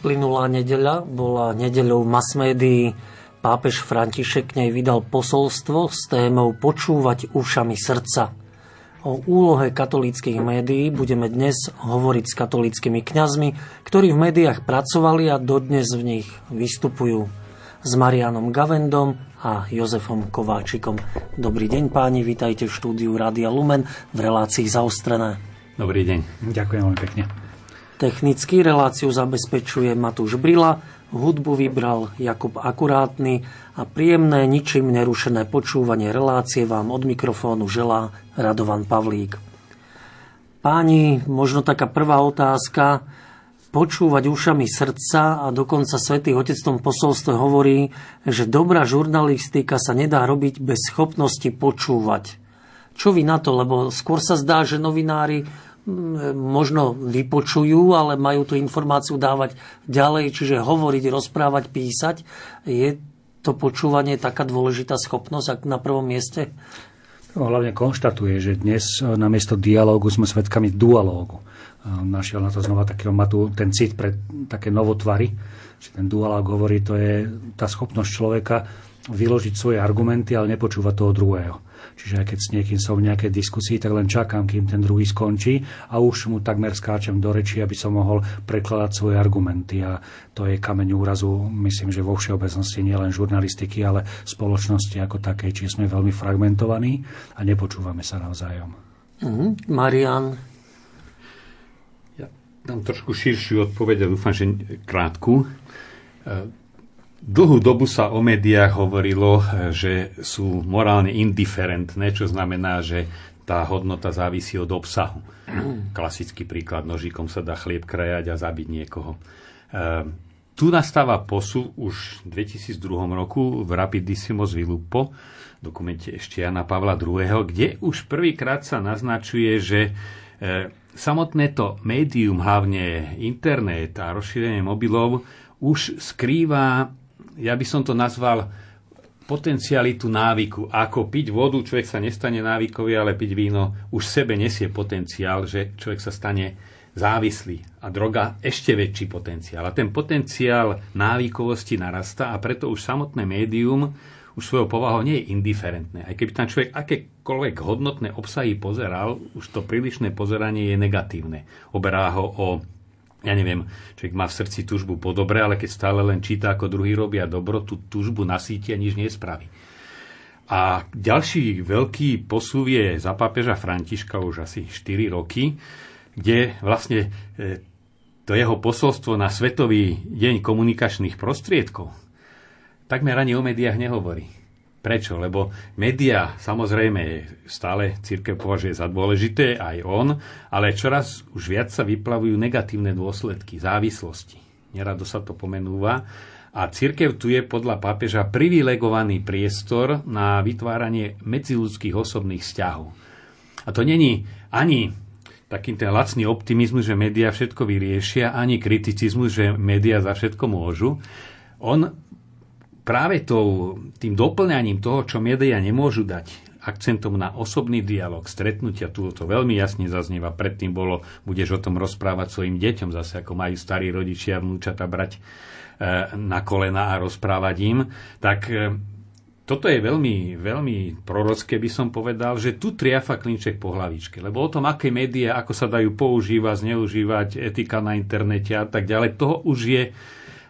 Uplynulá nedeľa bola nedeľou mass médií. Pápež František nej vydal posolstvo s témou Počúvať ušami srdca. O úlohe katolíckých médií budeme dnes hovoriť s katolíckými kňazmi, ktorí v médiách pracovali a dodnes v nich vystupujú. S Marianom Gavendom a Jozefom Kováčikom. Dobrý deň páni, vítajte v štúdiu Rádia Lumen v relácii zaostrené. Dobrý deň. Ďakujem veľmi pekne. Technicky reláciu zabezpečuje Matúš Brila, hudbu vybral Jakub Akurátny a príjemné, ničím nerušené počúvanie relácie vám od mikrofónu želá Radovan Pavlík. Páni, možno taká prvá otázka. Počúvať ušami srdca a dokonca Svetý Otec v tom posolstve hovorí, že dobrá žurnalistika sa nedá robiť bez schopnosti počúvať. Čo vy na to? Lebo skôr sa zdá, že novinári možno vypočujú, ale majú tú informáciu dávať ďalej, čiže hovoriť, rozprávať, písať. Je to počúvanie taká dôležitá schopnosť ak na prvom mieste? Hlavne konštatuje, že dnes namiesto dialógu sme svedkami dualógu. Našiel na to znova taký, má tu ten cit pre také novotvary, že ten dualóg hovorí, to je tá schopnosť človeka vyložiť svoje argumenty, ale nepočúvať toho druhého. Čiže aj keď s niekým som v nejakej diskusii, tak len čakám, kým ten druhý skončí a už mu takmer skáčem do reči, aby som mohol prekladať svoje argumenty. A to je kameň úrazu, myslím, že vo všeobecnosti nielen žurnalistiky, ale spoločnosti ako takej. Čiže sme veľmi fragmentovaní a nepočúvame sa navzájom. Mm, Marian. Ja dám trošku širšiu odpoveď a dúfam, že krátku Dlhú dobu sa o médiách hovorilo, že sú morálne indiferentné, čo znamená, že tá hodnota závisí od obsahu. Klasický príklad, nožíkom sa dá chlieb krajať a zabiť niekoho. Ehm, tu nastáva posu už v 2002 roku v Rapidissimo Vilupo, dokumente ešte Jana Pavla II., kde už prvýkrát sa naznačuje, že e, samotné to médium, hlavne internet a rozšírenie mobilov, už skrýva ja by som to nazval potencialitu návyku. Ako piť vodu, človek sa nestane návykový, ale piť víno už sebe nesie potenciál, že človek sa stane závislý. A droga ešte väčší potenciál. A ten potenciál návykovosti narastá a preto už samotné médium už svojou povahou nie je indiferentné. Aj keby tam človek akékoľvek hodnotné obsahy pozeral, už to prílišné pozeranie je negatívne. Oberá ho o ja neviem, človek má v srdci túžbu po dobre, ale keď stále len číta, ako druhý robia dobro, tú túžbu nasíti a nič nespraví. A ďalší veľký posúv je za pápeža Františka už asi 4 roky, kde vlastne e, to jeho posolstvo na Svetový deň komunikačných prostriedkov takmer ani o médiách nehovorí. Prečo? Lebo média samozrejme stále církev považuje za dôležité, aj on, ale čoraz už viac sa vyplavujú negatívne dôsledky, závislosti. Nerado sa to pomenúva. A církev tu je podľa pápeža privilegovaný priestor na vytváranie medziludských osobných vzťahov. A to není ani taký ten lacný optimizmus, že médiá všetko vyriešia, ani kriticizmus, že médiá za všetko môžu. On práve tou, tým doplňaním toho, čo médiá nemôžu dať, akcentom na osobný dialog, stretnutia, tu to veľmi jasne zaznieva. Predtým bolo, budeš o tom rozprávať svojim deťom, zase ako majú starí rodičia vnúčata brať e, na kolena a rozprávať im. Tak e, toto je veľmi, veľmi prorocké, by som povedal, že tu triafa klinček po hlavičke. Lebo o tom, aké médiá, ako sa dajú používať, zneužívať, etika na internete a tak ďalej, toho už je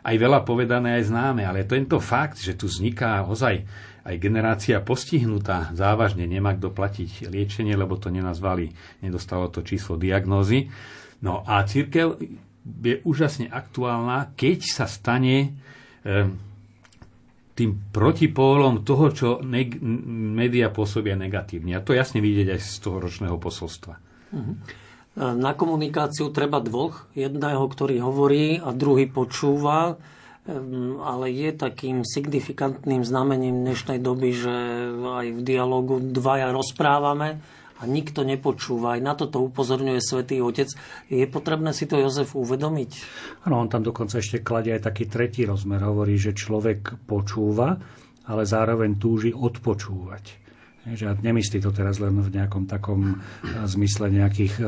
aj veľa povedané, aj známe, ale tento fakt, že tu vzniká ozaj aj generácia postihnutá závažne nemá kto platiť liečenie, lebo to nenazvali, nedostalo to číslo diagnózy. No a církev je úžasne aktuálna, keď sa stane e, tým protipólom toho, čo neg- média pôsobia negatívne. A to jasne vidieť aj z toho ročného posolstva. Mm-hmm. Na komunikáciu treba dvoch. Jedného, ktorý hovorí a druhý počúva. Ale je takým signifikantným znamením dnešnej doby, že aj v dialogu dvaja rozprávame a nikto nepočúva. Aj na toto upozorňuje Svetý Otec. Je potrebné si to Jozef uvedomiť? Áno, on tam dokonca ešte kladie aj taký tretí rozmer. Hovorí, že človek počúva, ale zároveň túži odpočúvať. Že nemyslí to teraz len v nejakom takom e, zmysle nejakých e,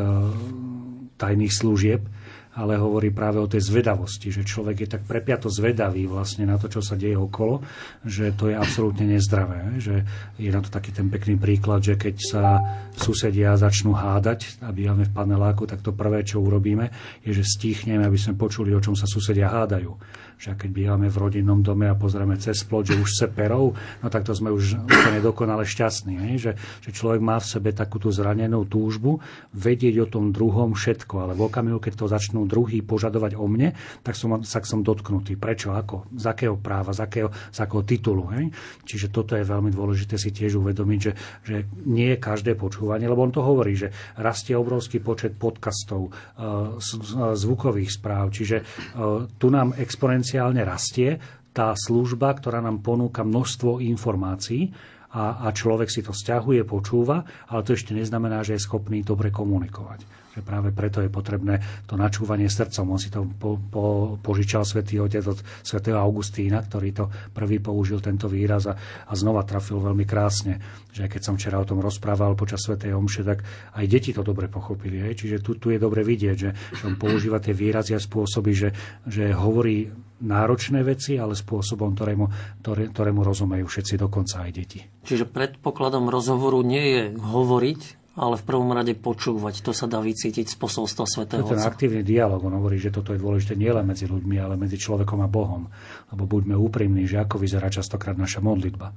tajných služieb, ale hovorí práve o tej zvedavosti, že človek je tak prepiato zvedavý vlastne na to, čo sa deje okolo, že to je absolútne nezdravé. Že je na to taký ten pekný príklad, že keď sa susedia začnú hádať a bývame v paneláku, tak to prvé, čo urobíme, je, že stichneme, aby sme počuli, o čom sa susedia hádajú že keď bývame v rodinnom dome a pozrieme cez plot, že už se perou, no tak to sme už úplne dokonale šťastní. Hej? Že, že človek má v sebe takú tú zranenú túžbu vedieť o tom druhom všetko, ale v okamihu, keď to začnú druhý požadovať o mne, tak som, tak som dotknutý. Prečo? Ako? Z akého práva? Z akého, z akého titulu? Hej? Čiže toto je veľmi dôležité si tiež uvedomiť, že, že nie je každé počúvanie, lebo on to hovorí, že rastie obrovský počet podcastov, uh, zvukových správ, čiže uh, tu nám exponenciálne exponenciálne rastie tá služba, ktorá nám ponúka množstvo informácií a, a človek si to stiahuje, počúva, ale to ešte neznamená, že je schopný dobre komunikovať že práve preto je potrebné to načúvanie srdcom. On si to po, po, požičal svätý Otec od svätého Augustína, ktorý to prvý použil tento výraz a, a znova trafil veľmi krásne, že keď som včera o tom rozprával počas svätej Omše, tak aj deti to dobre pochopili. Hej? Čiže tu, tu je dobre vidieť, že, že on používa tie výrazy a spôsoby, že, že hovorí náročné veci, ale spôsobom, ktorému, ktoré, ktorému rozumejú všetci, dokonca aj deti. Čiže predpokladom rozhovoru nie je hovoriť, ale v prvom rade počúvať. To sa dá vycítiť z posolstva svätého je ten aktívny dialog. On hovorí, že toto je dôležité nielen medzi ľuďmi, ale medzi človekom a Bohom. Lebo buďme úprimní, že ako vyzerá častokrát naša modlitba.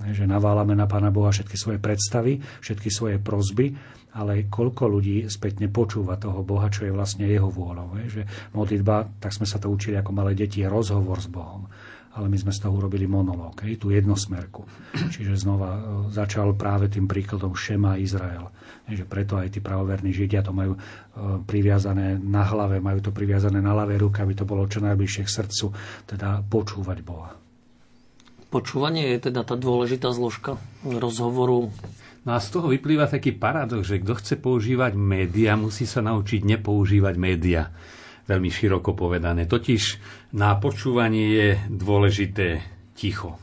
Že naválame na Pána Boha všetky svoje predstavy, všetky svoje prozby, ale koľko ľudí spätne počúva toho Boha, čo je vlastne jeho vôľou. Že modlitba, tak sme sa to učili ako malé deti, je rozhovor s Bohom ale my sme z toho urobili monológ, hej, tú jednosmerku. Čiže znova e, začal práve tým príkladom Šema Izrael. Že preto aj tí pravoverní Židia to majú e, priviazané na hlave, majú to priviazané na ľavej ruke, aby to bolo čo najbližšie k srdcu, teda počúvať Boha. Počúvanie je teda tá dôležitá zložka rozhovoru No a z toho vyplýva taký paradox, že kto chce používať média, musí sa naučiť nepoužívať média veľmi široko povedané. Totiž na počúvanie je dôležité ticho.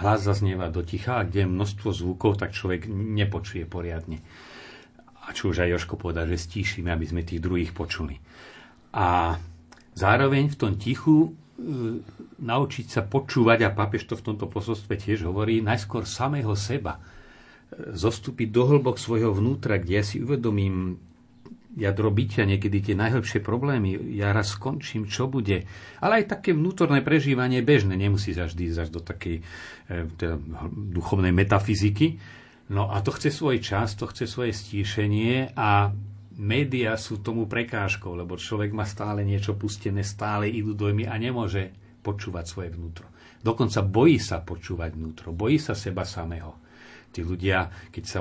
Hlas zaznieva do ticha a kde je množstvo zvukov, tak človek nepočuje poriadne. A čo už aj Joško povedal, že stíšime, aby sme tých druhých počuli. A zároveň v tom tichu e, naučiť sa počúvať, a papež to v tomto posolstve tiež hovorí, najskôr samého seba. Zostúpiť do hlbok svojho vnútra, kde ja si uvedomím jadro bytia, niekedy tie najhlbšie problémy, ja raz skončím, čo bude. Ale aj také vnútorné prežívanie bežné, nemusí sa vždy ísť do takej e, teda, duchovnej metafyziky. No a to chce svoj čas, to chce svoje stíšenie a média sú tomu prekážkou, lebo človek má stále niečo pustené, stále idú dojmy a nemôže počúvať svoje vnútro. Dokonca bojí sa počúvať vnútro, bojí sa seba samého tí ľudia, keď sa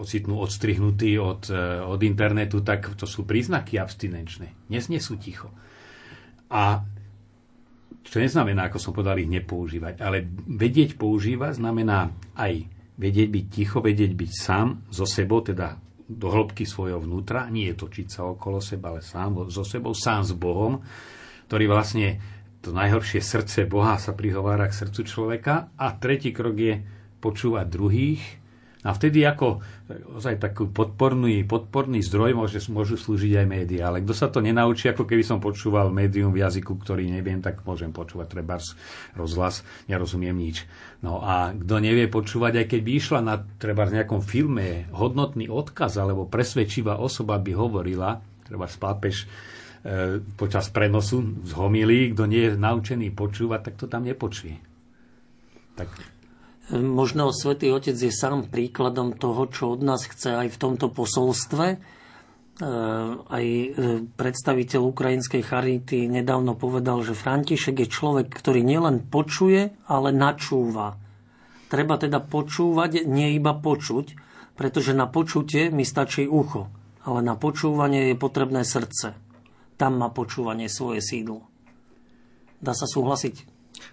ocitnú odstrihnutí od, e, od internetu, tak to sú príznaky abstinenčné. Dnes nie sú ticho. A čo neznamená, ako som povedal, ich nepoužívať, ale vedieť používať znamená aj vedieť byť ticho, vedieť byť sám so sebou, teda do hĺbky svojho vnútra, nie je točiť sa okolo seba, ale sám so sebou, sám s Bohom, ktorý vlastne to najhoršie srdce Boha sa prihovára k srdcu človeka. A tretí krok je počúvať druhých. A vtedy ako ozaj taký podporný, podporný zdroj môže, môžu slúžiť aj médiá. Ale kto sa to nenaučí, ako keby som počúval médium v jazyku, ktorý neviem, tak môžem počúvať treba rozhlas, nerozumiem nič. No a kto nevie počúvať, aj keď by išla na v nejakom filme hodnotný odkaz, alebo presvedčivá osoba by hovorila, treba pápež e, počas prenosu z homilí, kto nie je naučený počúvať, tak to tam nepočuje. Tak Možno Svetý Otec je sám príkladom toho, čo od nás chce aj v tomto posolstve. E, aj e, predstaviteľ ukrajinskej charity nedávno povedal, že František je človek, ktorý nielen počuje, ale načúva. Treba teda počúvať, nie iba počuť, pretože na počutie mi stačí ucho, ale na počúvanie je potrebné srdce. Tam má počúvanie svoje sídlo. Dá sa súhlasiť?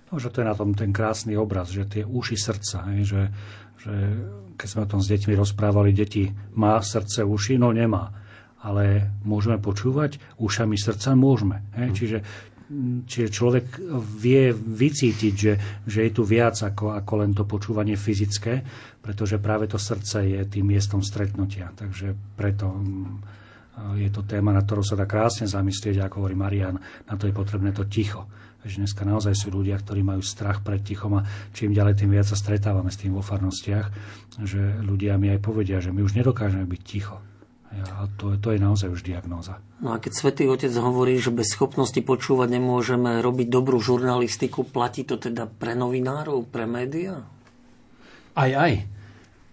No, že to je na tom ten krásny obraz, že tie uši srdca, hej, že, že keď sme o tom s deťmi rozprávali, deti má srdce uši, no nemá. Ale môžeme počúvať, ušami srdca môžeme. Hej? Hm. Čiže, čiže človek vie vycítiť, že, že je tu viac ako, ako len to počúvanie fyzické, pretože práve to srdce je tým miestom stretnutia. Takže preto je to téma, na ktorú sa dá krásne zamyslieť, ako hovorí Marian, na to je potrebné to ticho. Že dneska naozaj sú ľudia, ktorí majú strach pred tichom a čím ďalej, tým viac sa stretávame s tým vo farnostiach, že ľudia mi aj povedia, že my už nedokážeme byť ticho. A to, to je naozaj už diagnóza. No a keď Svetý Otec hovorí, že bez schopnosti počúvať nemôžeme robiť dobrú žurnalistiku, platí to teda pre novinárov, pre médiá? Aj, aj.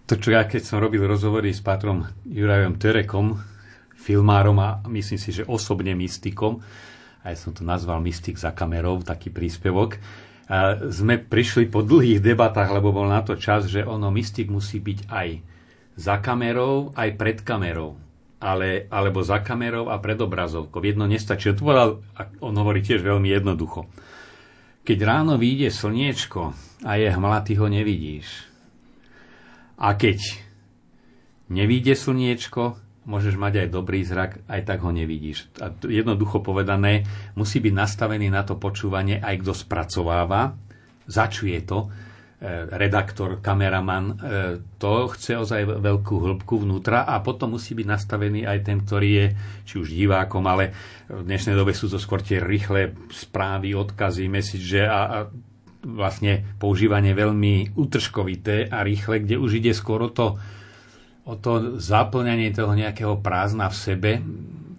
To, čo ja keď som robil rozhovory s pátrom Jurajom Terekom, filmárom a myslím si, že osobne mystikom, aj som to nazval Mystik za kamerou, taký príspevok, a sme prišli po dlhých debatách, lebo bol na to čas, že ono mystik musí byť aj za kamerou, aj pred kamerou ale, alebo za kamerou a pred obrazovkou. Jedno nestačí. To povedal, on hovorí tiež veľmi jednoducho. Keď ráno vyjde slniečko a je hmla, ty ho nevidíš. A keď nevíde slniečko, môžeš mať aj dobrý zrak, aj tak ho nevidíš. A jednoducho povedané, musí byť nastavený na to počúvanie aj kto spracováva, začuje to, E, redaktor, kameraman, e, to chce ozaj veľkú hĺbku vnútra a potom musí byť nastavený aj ten, ktorý je či už divákom, ale v dnešnej dobe sú to skôr tie rýchle správy, odkazy, message a, a vlastne používanie veľmi utržkovité a rýchle, kde už ide skôr o to, o to zaplňanie toho nejakého prázdna v sebe,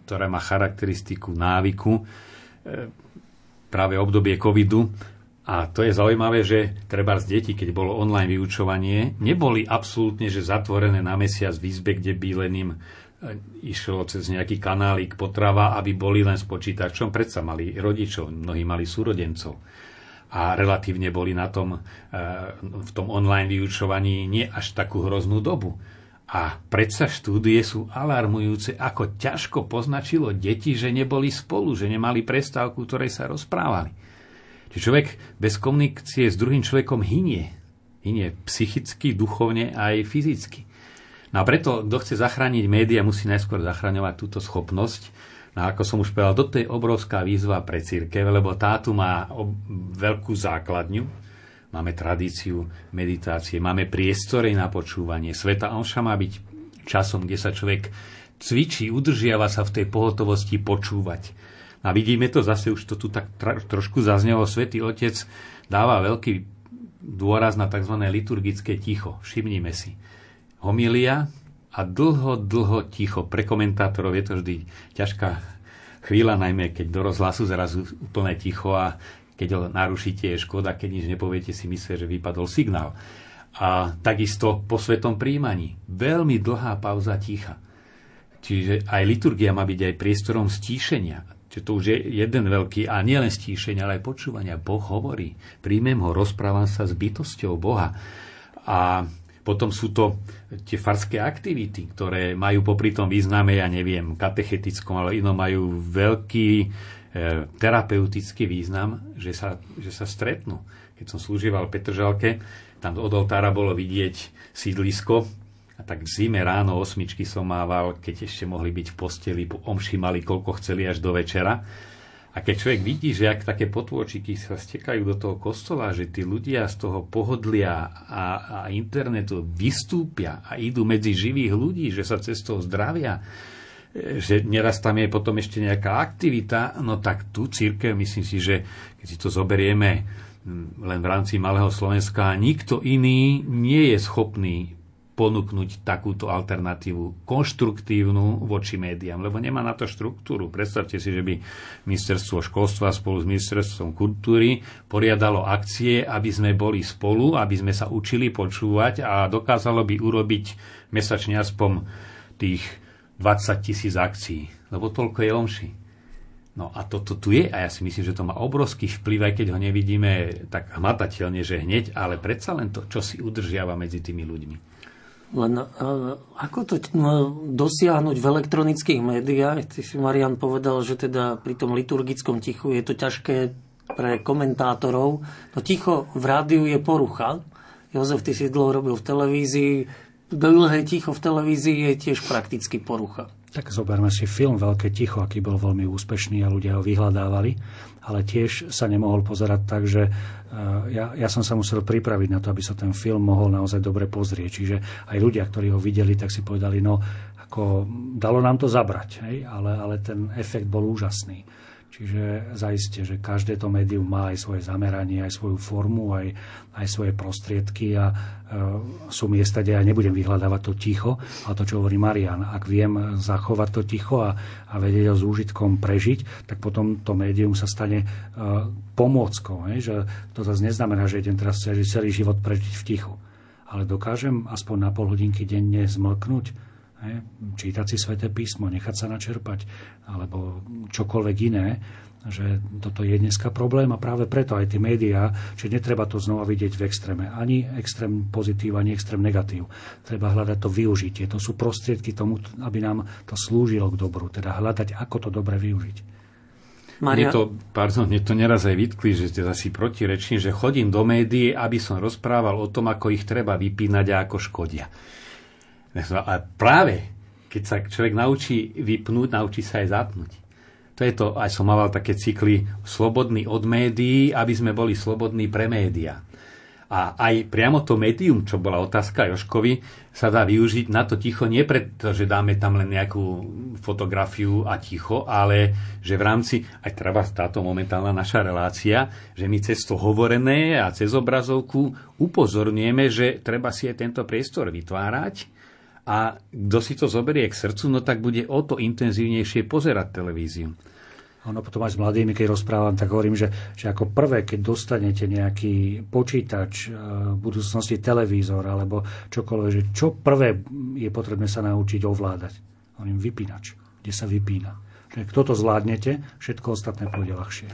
ktoré má charakteristiku návyku, e, práve obdobie covidu, a to je zaujímavé, že treba z deti, keď bolo online vyučovanie, neboli absolútne že zatvorené na mesiac v izbe, kde by len im e, išlo cez nejaký kanálik potrava, aby boli len s počítačom. Predsa mali rodičov, mnohí mali súrodencov. A relatívne boli na tom, e, v tom online vyučovaní nie až takú hroznú dobu. A predsa štúdie sú alarmujúce, ako ťažko poznačilo deti, že neboli spolu, že nemali prestávku, ktorej sa rozprávali. Čiže človek bez komunikácie s druhým človekom hynie. Hynie psychicky, duchovne aj fyzicky. No a preto, kto chce zachrániť média, musí najskôr zachraňovať túto schopnosť. No a ako som už povedal, toto je obrovská výzva pre církev, lebo tá tu má veľkú základňu. Máme tradíciu meditácie, máme priestory na počúvanie. Sveta Omša má byť časom, kde sa človek cvičí, udržiava sa v tej pohotovosti počúvať a vidíme to zase, už to tu tak trošku zaznelo, Svetý Otec dáva veľký dôraz na tzv. liturgické ticho. Všimnime si. Homilia a dlho, dlho ticho. Pre komentátorov je to vždy ťažká chvíľa, najmä keď do rozhlasu zrazu úplne ticho a keď ho narušíte, je škoda, keď nič nepoviete, si myslí, že vypadol signál. A takisto po svetom príjmaní. Veľmi dlhá pauza ticha. Čiže aj liturgia má byť aj priestorom stíšenia. Čiže to už je jeden veľký, a nielen stíšenie, ale aj počúvania. Boh hovorí. Príjmem ho, rozprávam sa s bytosťou Boha. A potom sú to tie farské aktivity, ktoré majú popri tom význame, ja neviem, katechetickom, ale inom majú veľký terapeutický význam, že sa, že sa stretnú. Keď som slúžival Petržalke, tam od oltára bolo vidieť sídlisko a tak v zime ráno osmičky som mával, keď ešte mohli byť v posteli, po omši mali koľko chceli až do večera. A keď človek vidí, že ak také potôčiky sa stekajú do toho kostola, že tí ľudia z toho pohodlia a, a internetu vystúpia a idú medzi živých ľudí, že sa cestou zdravia, že neraz tam je potom ešte nejaká aktivita, no tak tu církev, myslím si, že keď si to zoberieme len v rámci Malého Slovenska, nikto iný nie je schopný ponúknuť takúto alternatívu konštruktívnu voči médiám, lebo nemá na to štruktúru. Predstavte si, že by ministerstvo školstva spolu s ministerstvom kultúry poriadalo akcie, aby sme boli spolu, aby sme sa učili počúvať a dokázalo by urobiť mesačne aspoň tých 20 tisíc akcií, lebo toľko je omši. No a toto tu je a ja si myslím, že to má obrovský vplyv, aj keď ho nevidíme tak hmatateľne, že hneď, ale predsa len to, čo si udržiava medzi tými ľuďmi. Len uh, ako to no, dosiahnuť v elektronických médiách? Ty si, Marian, povedal, že teda pri tom liturgickom tichu je to ťažké pre komentátorov. No ticho v rádiu je porucha. Jozef, ty si dlho robil v televízii. Dlhé ticho v televízii je tiež prakticky porucha. Tak zoberme si film Veľké ticho, aký bol veľmi úspešný a ľudia ho vyhľadávali, ale tiež sa nemohol pozerať tak, že eh, ja, ja som sa musel pripraviť na to, aby sa ten film mohol naozaj dobre pozrieť. Čiže aj ľudia, ktorí ho videli, tak si povedali, no Ako, dalo nám to zabrať, hej? Ale, ale ten efekt bol úžasný. Čiže zaiste, že každé to médium má aj svoje zameranie, aj svoju formu, aj, aj svoje prostriedky a e, sú miesta, kde ja nebudem vyhľadávať to ticho, ale to, čo hovorí Marian, ak viem zachovať to ticho a, a vedieť ho s úžitkom prežiť, tak potom to médium sa stane e, pomôckou. Hej? Že to zase neznamená, že idem teraz celý, celý život prežiť v tichu. Ale dokážem aspoň na pol hodinky denne zmlknúť, Hej, čítať si sveté písmo, nechať sa načerpať, alebo čokoľvek iné, že toto je dneska problém a práve preto aj tie médiá, že netreba to znova vidieť v extréme. Ani extrém pozitív, ani extrém negatív. Treba hľadať to využitie. To sú prostriedky tomu, aby nám to slúžilo k dobru. Teda hľadať, ako to dobre využiť. Maria... Mne to, pardon, mne to neraz aj vytkli, že ste zasi protireční, že chodím do médií, aby som rozprával o tom, ako ich treba vypínať a ako škodia. A práve, keď sa človek naučí vypnúť, naučí sa aj zapnúť. To je to, aj som mal také cykly slobodný od médií, aby sme boli slobodní pre média. A aj priamo to médium, čo bola otázka Joškovi, sa dá využiť na to ticho, nie preto, že dáme tam len nejakú fotografiu a ticho, ale že v rámci, aj treba táto momentálna naša relácia, že my cez to hovorené a cez obrazovku upozorňujeme, že treba si aj tento priestor vytvárať, a kto si to zoberie k srdcu, no tak bude o to intenzívnejšie pozerať televíziu. Ono potom aj s mladými, keď rozprávam, tak hovorím, že, že ako prvé, keď dostanete nejaký počítač, e, v budúcnosti televízor alebo čokoľvek, že čo prvé je potrebné sa naučiť ovládať? Hovorím vypínač, kde sa vypína. Že kto to zvládnete, všetko ostatné pôjde ľahšie.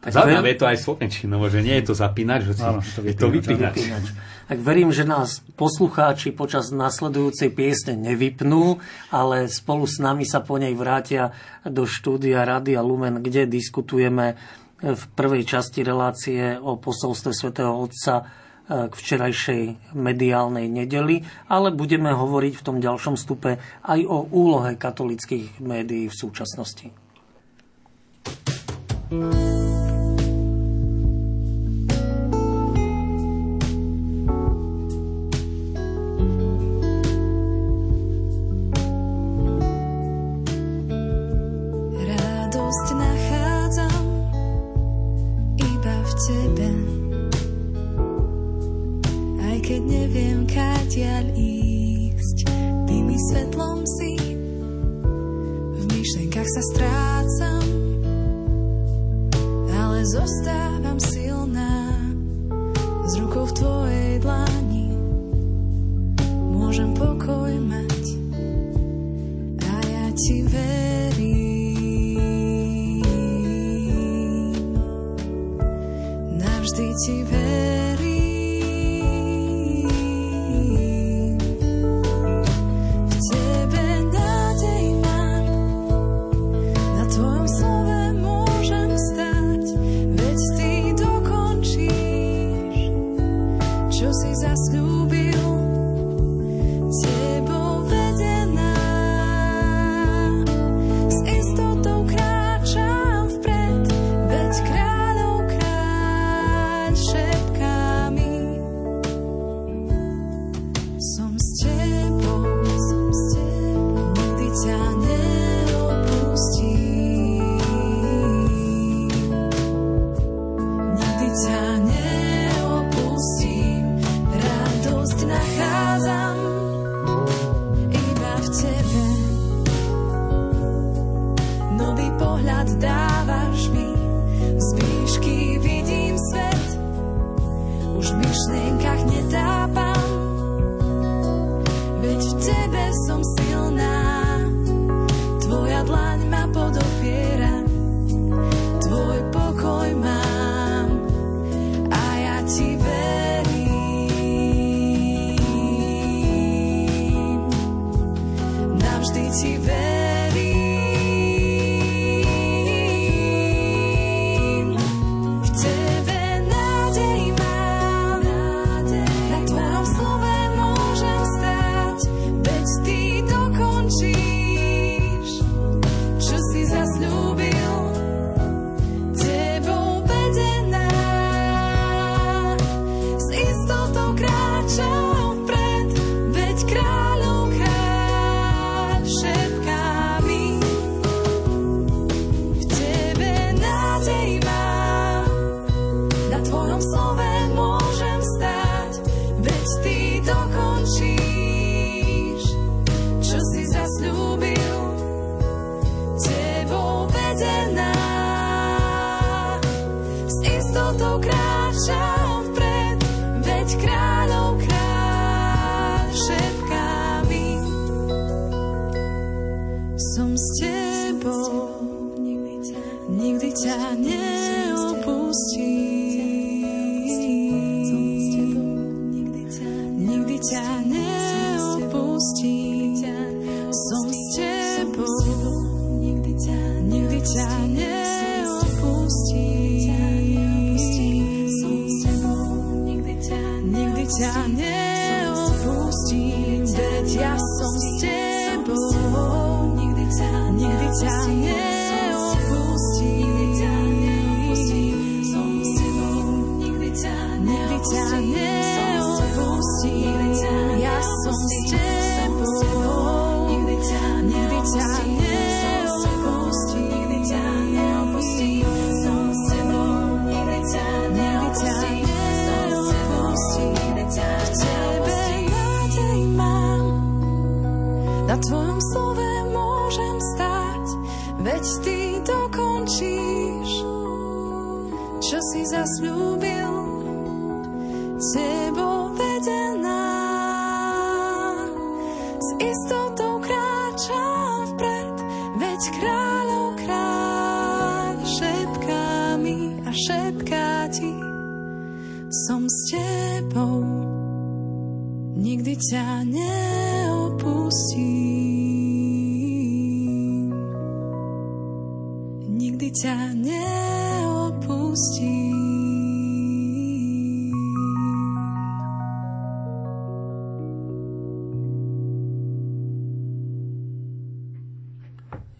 Tak Zaujímavé je to aj slovenčinovo, že nie je to zapínač, že Áno, to je to vypínač. vypínač. Tak verím, že nás poslucháči počas nasledujúcej piesne nevypnú, ale spolu s nami sa po nej vrátia do štúdia Radia Lumen, kde diskutujeme v prvej časti relácie o posolstve svätého Otca e, k včerajšej mediálnej nedeli, ale budeme hovoriť v tom ďalšom stupe aj o úlohe katolických médií v súčasnosti. Nad dávaš mi, z výšky vidím svet, už v myšlienkach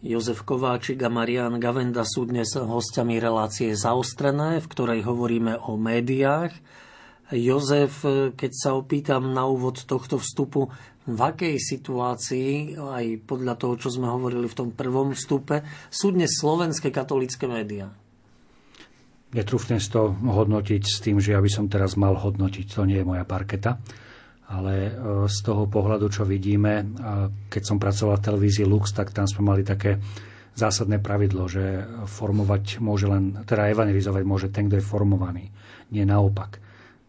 Jozef Kováčik a Marian Gavenda sú dnes hostiami relácie Zaostrené, v ktorej hovoríme o médiách. Jozef, keď sa opýtam na úvod tohto vstupu, v akej situácii, aj podľa toho, čo sme hovorili v tom prvom vstupe, sú dnes slovenské katolické médiá? Netrúfnem to hodnotiť s tým, že ja by som teraz mal hodnotiť, to nie je moja parketa ale e, z toho pohľadu, čo vidíme, keď som pracoval v televízii Lux, tak tam sme mali také zásadné pravidlo, že formovať môže len, teda evangelizovať môže ten, kto je formovaný, nie naopak.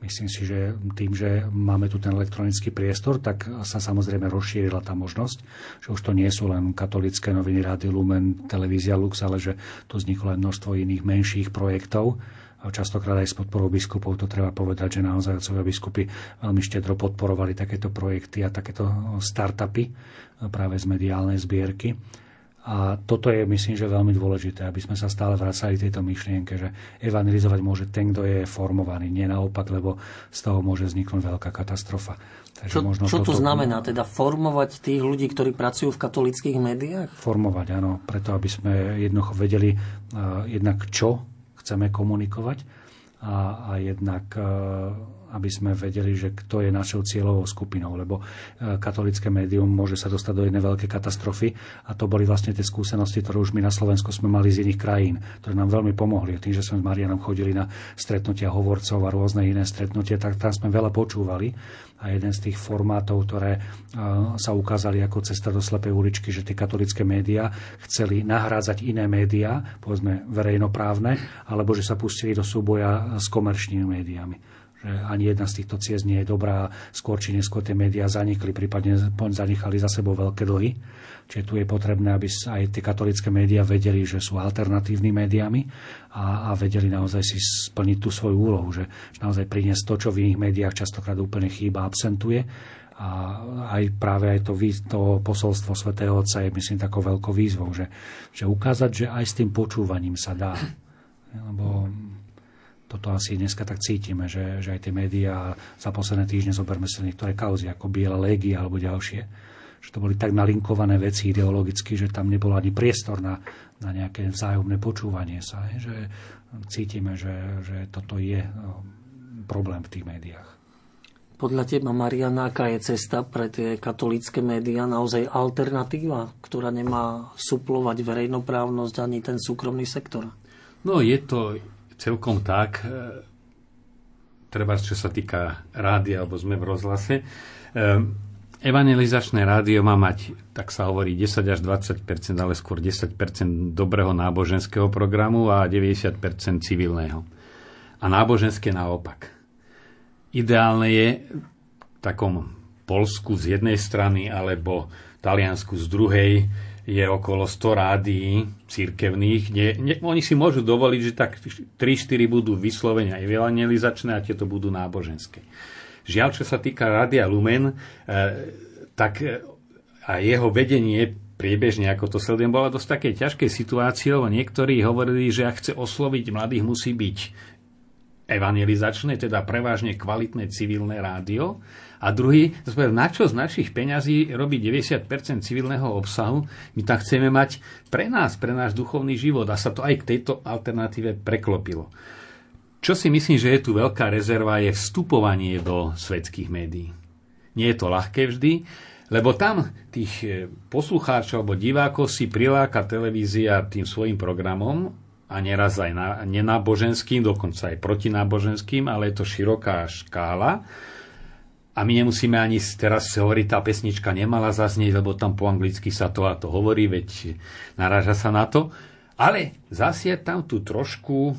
Myslím si, že tým, že máme tu ten elektronický priestor, tak sa samozrejme rozšírila tá možnosť, že už to nie sú len katolické noviny, Rádio Lumen, televízia Lux, ale že tu vzniklo aj množstvo iných menších projektov, častokrát aj s podporou biskupov, to treba povedať, že naozaj otcovia biskupy veľmi štedro podporovali takéto projekty a takéto startupy práve z mediálnej zbierky. A toto je, myslím, že veľmi dôležité, aby sme sa stále vracali tejto myšlienke, že evangelizovať môže ten, kto je formovaný, nie naopak, lebo z toho môže vzniknúť veľká katastrofa. Takže čo možno čo to znamená? Teda formovať tých ľudí, ktorí pracujú v katolických médiách? Formovať, áno. Preto, aby sme jednoducho vedeli uh, jednak čo chceme komunikovať. A, a jednak aby sme vedeli, že kto je našou cieľovou skupinou, lebo e, katolické médium môže sa dostať do jednej veľkej katastrofy a to boli vlastne tie skúsenosti, ktoré už my na Slovensku sme mali z iných krajín, ktoré nám veľmi pomohli. Tým, že sme s Marianom chodili na stretnutia hovorcov a rôzne iné stretnutia, tak tam sme veľa počúvali a jeden z tých formátov, ktoré sa ukázali ako cesta do slepej uličky, že tie katolické médiá chceli nahrádzať iné médiá, povedzme verejnoprávne, alebo že sa pustili do súboja s komerčnými médiami že ani jedna z týchto ciest nie je dobrá, skôr či neskôr tie médiá zanikli, prípadne zanechali za sebou veľké dlhy. Čiže tu je potrebné, aby aj tie katolické médiá vedeli, že sú alternatívnymi médiami a, a vedeli naozaj si splniť tú svoju úlohu, že, že naozaj priniesť to, čo v iných médiách častokrát úplne chýba, absentuje. A aj práve aj to, to posolstvo svätého Otca je, myslím, takou veľkou výzvou, že, že ukázať, že aj s tým počúvaním sa dá. Lebo toto asi dneska tak cítime, že, že aj tie médiá za posledné týždne zoberme sa niektoré kauzy, ako Biela légia alebo ďalšie, že to boli tak nalinkované veci ideologicky, že tam nebolo ani priestor na, na nejaké vzájomné počúvanie sa. Že cítime, že, že toto je no, problém v tých médiách. Podľa teba, Mariana, aká je cesta pre tie katolické médiá naozaj alternatíva, ktorá nemá suplovať verejnoprávnosť ani ten súkromný sektor? No je to celkom tak. treba čo sa týka rádia, alebo sme v rozhlase, um, Evangelizačné rádio má mať, tak sa hovorí, 10 až 20% ale skôr 10% dobrého náboženského programu a 90% civilného. A náboženské naopak. Ideálne je v takom Polsku z jednej strany alebo Taliansku z druhej je okolo 100 rádií církevných, kde ne, oni si môžu dovoliť, že tak 3-4 budú vyslovene evangelizačné a tieto budú náboženské. Žiaľ, čo sa týka Rádia Lumen, e, tak e, a jeho vedenie priebežne, ako to sledujem, bola dosť také ťažkej situácii, lebo niektorí hovorili, že ak chce osloviť mladých, musí byť evangelizačné, teda prevažne kvalitné civilné rádio. A druhý, povedal, na čo z našich peňazí robí 90% civilného obsahu? My tam chceme mať pre nás, pre náš duchovný život. A sa to aj k tejto alternatíve preklopilo. Čo si myslím, že je tu veľká rezerva, je vstupovanie do svetských médií. Nie je to ľahké vždy, lebo tam tých eh, poslucháčov alebo divákov si priláka televízia tým svojim programom a neraz aj na, nenáboženským, dokonca aj protináboženským, ale je to široká škála. A my nemusíme ani teraz hovoriť, tá pesnička nemala zaznieť, lebo tam po anglicky sa to a to hovorí, veď naráža sa na to. Ale zase tam tu trošku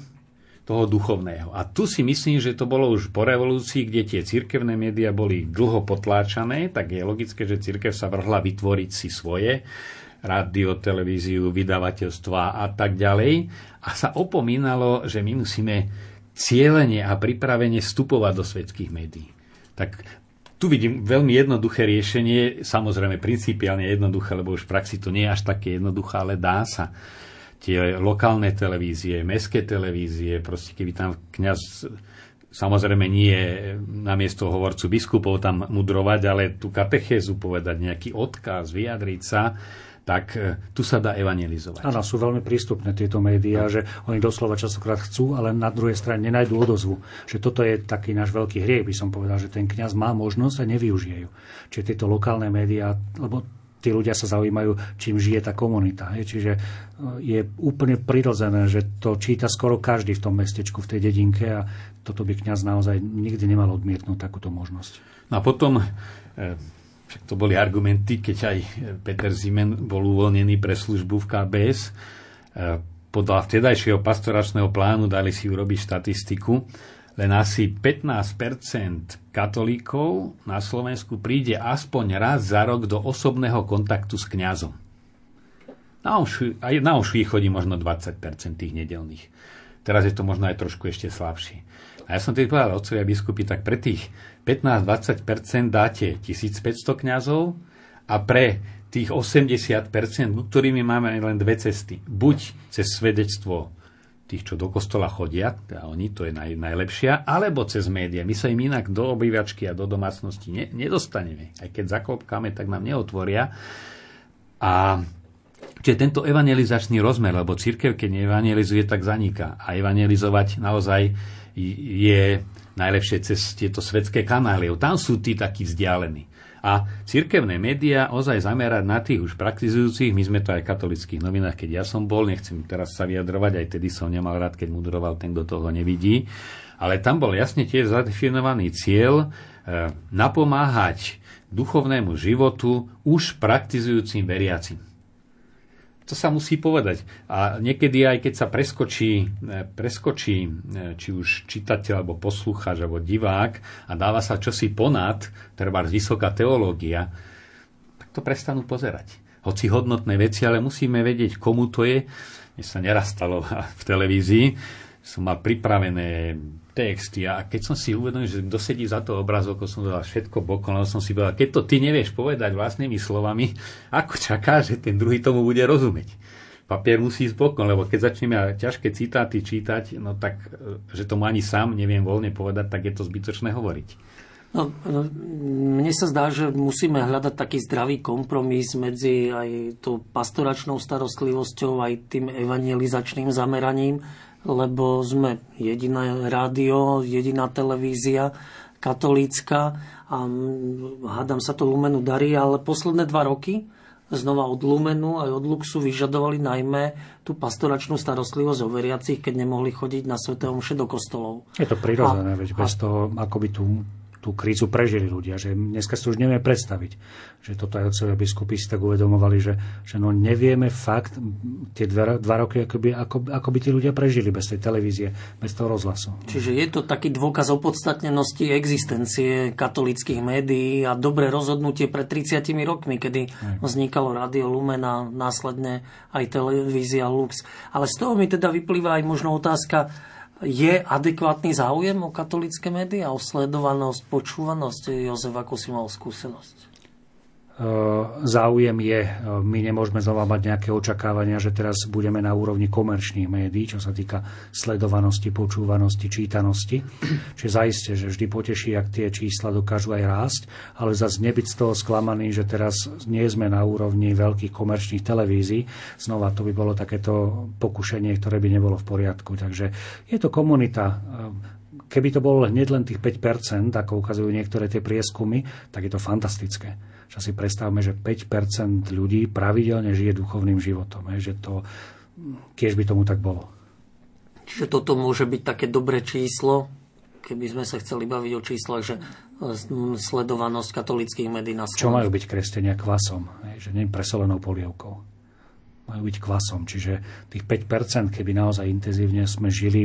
toho duchovného. A tu si myslím, že to bolo už po revolúcii, kde tie cirkevné médiá boli dlho potláčané, tak je logické, že cirkev sa vrhla vytvoriť si svoje rádio, televíziu, vydavateľstva a tak ďalej. A sa opomínalo, že my musíme cieľene a pripravene vstupovať do svetských médií. Tak tu vidím veľmi jednoduché riešenie, samozrejme principiálne jednoduché, lebo už v praxi to nie je až také jednoduché, ale dá sa. Tie lokálne televízie, mestské televízie, proste keby tam kňaz samozrejme nie na miesto hovorcu biskupov tam mudrovať, ale tú katechézu povedať, nejaký odkaz, vyjadriť sa, tak e, tu sa dá evangelizovať. Áno, sú veľmi prístupné tieto médiá, že oni doslova častokrát chcú, ale na druhej strane nenajdú odozvu. Že toto je taký náš veľký hriech, by som povedal, že ten kňaz má možnosť a nevyužije ju. Čiže tieto lokálne médiá, lebo tí ľudia sa zaujímajú, čím žije tá komunita. Hej. Čiže e, je úplne prirodzené, že to číta skoro každý v tom mestečku, v tej dedinke a toto by kňaz naozaj nikdy nemal odmietnúť takúto možnosť. No a potom, e, však to boli argumenty, keď aj Peter Zimen bol uvoľnený pre službu v KBS, e, podľa vtedajšieho pastoračného plánu dali si urobiť štatistiku, len asi 15% katolíkov na Slovensku príde aspoň raz za rok do osobného kontaktu s kňazom. Na Ošvi, aj chodí možno 20% tých nedelných. Teraz je to možno aj trošku ešte slabšie. A ja som tedy povedal, otcovia biskupy, tak pre tých 15-20% dáte 1500 kňazov a pre tých 80%, ktorými máme len dve cesty. Buď cez svedectvo tých, čo do kostola chodia, teda oni, to je naj, najlepšia, alebo cez médiá. My sa im inak do obývačky a do domácnosti ne, nedostaneme. Aj keď zaklopkáme, tak nám neotvoria. A Čiže tento evangelizačný rozmer, lebo církev, keď neevangelizuje, tak zaniká. A evangelizovať naozaj je najlepšie cez tieto svetské kanály. Tam sú tí takí vzdialení a cirkevné médiá ozaj zamerať na tých už praktizujúcich. My sme to aj v katolických novinách, keď ja som bol, nechcem teraz sa vyjadrovať, aj tedy som nemal rád, keď mudroval ten, kto toho nevidí. Ale tam bol jasne tiež zadefinovaný cieľ e, napomáhať duchovnému životu už praktizujúcim veriacim. To sa musí povedať. A niekedy aj keď sa preskočí, e, preskočí e, či už čitateľ, alebo poslucháč, alebo divák a dáva sa čosi ponad, treba vysoká teológia, tak to prestanú pozerať. Hoci hodnotné veci, ale musíme vedieť, komu to je. Mne sa neraz stalo v televízii. Som mal pripravené texty a keď som si uvedomil, že kto sedí za to obrazovkou, som dal všetko bokom, som si povedal, keď to ty nevieš povedať vlastnými slovami, ako čaká, že ten druhý tomu bude rozumieť. Papier musí ísť bokom, lebo keď začneme ťažké citáty čítať, no tak, e, že tomu ani sám neviem voľne povedať, tak je to zbytočné hovoriť. No, no, mne sa zdá, že musíme hľadať taký zdravý kompromis medzi aj tou pastoračnou starostlivosťou, aj tým evangelizačným zameraním lebo sme jediné rádio, jediná televízia katolícka a hádam sa to Lumenu darí, ale posledné dva roky znova od Lumenu aj od Luxu vyžadovali najmä tú pastoračnú starostlivosť o veriacich, keď nemohli chodiť na Sv. Omše do kostolov. Je to prirodzené, veď bez toho, ako by tu tú krízu prežili ľudia. Že dneska si to už nevieme predstaviť. Že toto aj otcovia biskupy si tak uvedomovali, že, že no nevieme fakt tie dva, dva roky, ako by, ako, ako by tí ľudia prežili bez tej televízie, bez toho rozhlasu. Čiže je to taký dôkaz opodstatnenosti existencie katolických médií a dobré rozhodnutie pred 30 rokmi, kedy aj. vznikalo Radio Lumen a následne aj televízia Lux. Ale z toho mi teda vyplýva aj možno otázka, je adekvátny záujem o katolické médiá, o sledovanosť, počúvanosť? Jozef, ako si mal skúsenosť? E, záujem je, e, my nemôžeme znova mať nejaké očakávania, že teraz budeme na úrovni komerčných médií, čo sa týka sledovanosti, počúvanosti, čítanosti. Čiže zaiste, že vždy poteší, ak tie čísla dokážu aj rásť, ale zase nebyť z toho sklamaný, že teraz nie sme na úrovni veľkých komerčných televízií. Znova to by bolo takéto pokušenie, ktoré by nebolo v poriadku. Takže je to komunita e, keby to bolo hneď len tých 5%, ako ukazujú niektoré tie prieskumy, tak je to fantastické že si predstavme, že 5% ľudí pravidelne žije duchovným životom. Je, že to, tiež by tomu tak bolo. Čiže toto môže byť také dobré číslo, keby sme sa chceli baviť o číslach, že e, sledovanosť katolických médií na Slovensku. Čo majú byť kresťania kvasom, že nie presolenou polievkou. Majú byť kvasom, čiže tých 5%, keby naozaj intenzívne sme žili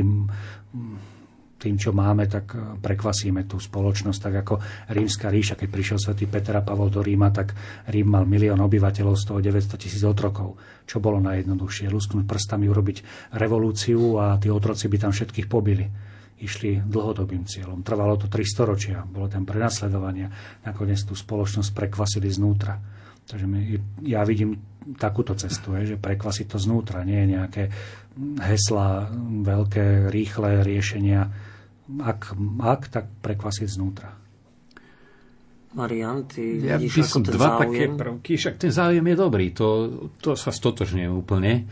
tým, čo máme, tak eh, prekvasíme tú spoločnosť. Tak ako rímska ríša, keď prišiel svätý Peter a Pavol do Ríma, tak Rím mal milión obyvateľov, z toho 900 tisíc otrokov. Čo bolo najjednoduchšie? Lusknúť prstami, urobiť revolúciu a tí otroci by tam všetkých pobili. Išli dlhodobým cieľom. Trvalo to 3 storočia, bolo tam prenasledovania. Nakoniec tú spoločnosť prekvasili znútra. Takže my, ja vidím takúto cestu, je, že prekvasiť to znútra, nie je nejaké hesla, veľké, rýchle riešenia ak, ak tak prekvasiť znútra. Marian, ty ja vidíš ako ten dva záujem? také prvky, však ten záujem je dobrý, to, to sa stotožňujem úplne.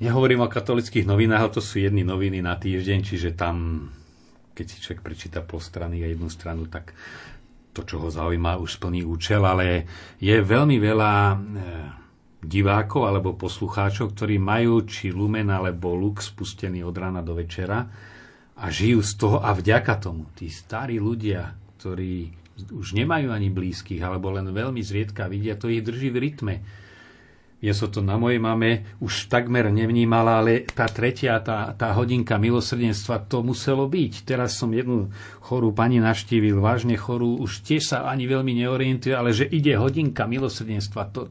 Nehovorím o katolických novinách, ale to sú jedny noviny na týždeň, čiže tam, keď si človek prečíta pol strany a jednu stranu, tak to, čo ho zaujíma, už splní účel, ale je veľmi veľa e, divákov alebo poslucháčov, ktorí majú či Lumen alebo Lux spustený od rána do večera a žijú z toho a vďaka tomu. Tí starí ľudia, ktorí už nemajú ani blízkych, alebo len veľmi zriedka vidia, to ich drží v rytme. Ja som to na mojej mame už takmer nevnímala, ale tá tretia, tá, tá hodinka milosrdenstva, to muselo byť. Teraz som jednu chorú pani naštívil, vážne chorú, už tiež sa ani veľmi neorientuje, ale že ide hodinka milosrdenstva, to,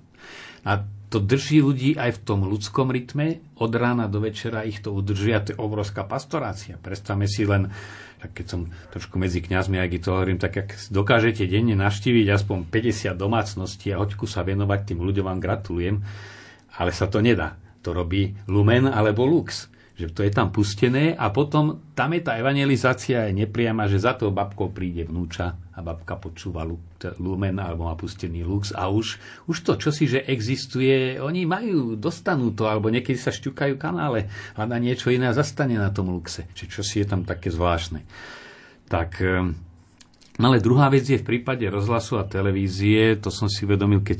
a to drží ľudí aj v tom ľudskom rytme. Od rána do večera ich to udržia. To je obrovská pastorácia. Predstavme si len, tak keď som trošku medzi kňazmi, aj to hovorím, tak ak dokážete denne navštíviť aspoň 50 domácností a hoďku sa venovať tým ľuďom, vám gratulujem. Ale sa to nedá. To robí Lumen alebo Lux že to je tam pustené a potom tam je tá evangelizácia je nepriama, že za to babkou príde vnúča a babka počúva lumen alebo má pustený lux a už, už to čosi, že existuje, oni majú, dostanú to alebo niekedy sa šťukajú kanále a na niečo iné zastane na tom luxe. Čiže čosi je tam také zvláštne. Tak, ehm, no ale druhá vec je v prípade rozhlasu a televízie, to som si uvedomil, keď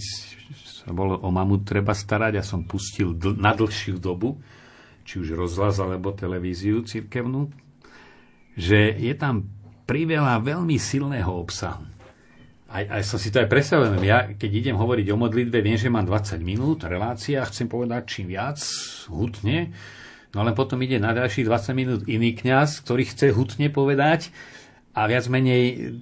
sa bolo o mamu treba starať a som pustil dl- na dlhšiu dobu, či už rozhlas alebo televíziu cirkevnú, že je tam priveľa veľmi silného obsahu. Aj, aj som si to aj predstavujem. Ja, keď idem hovoriť o modlitbe, viem, že mám 20 minút, relácia, chcem povedať čím viac, hutne, no len potom ide na ďalších 20 minút iný kňaz, ktorý chce hutne povedať a viac menej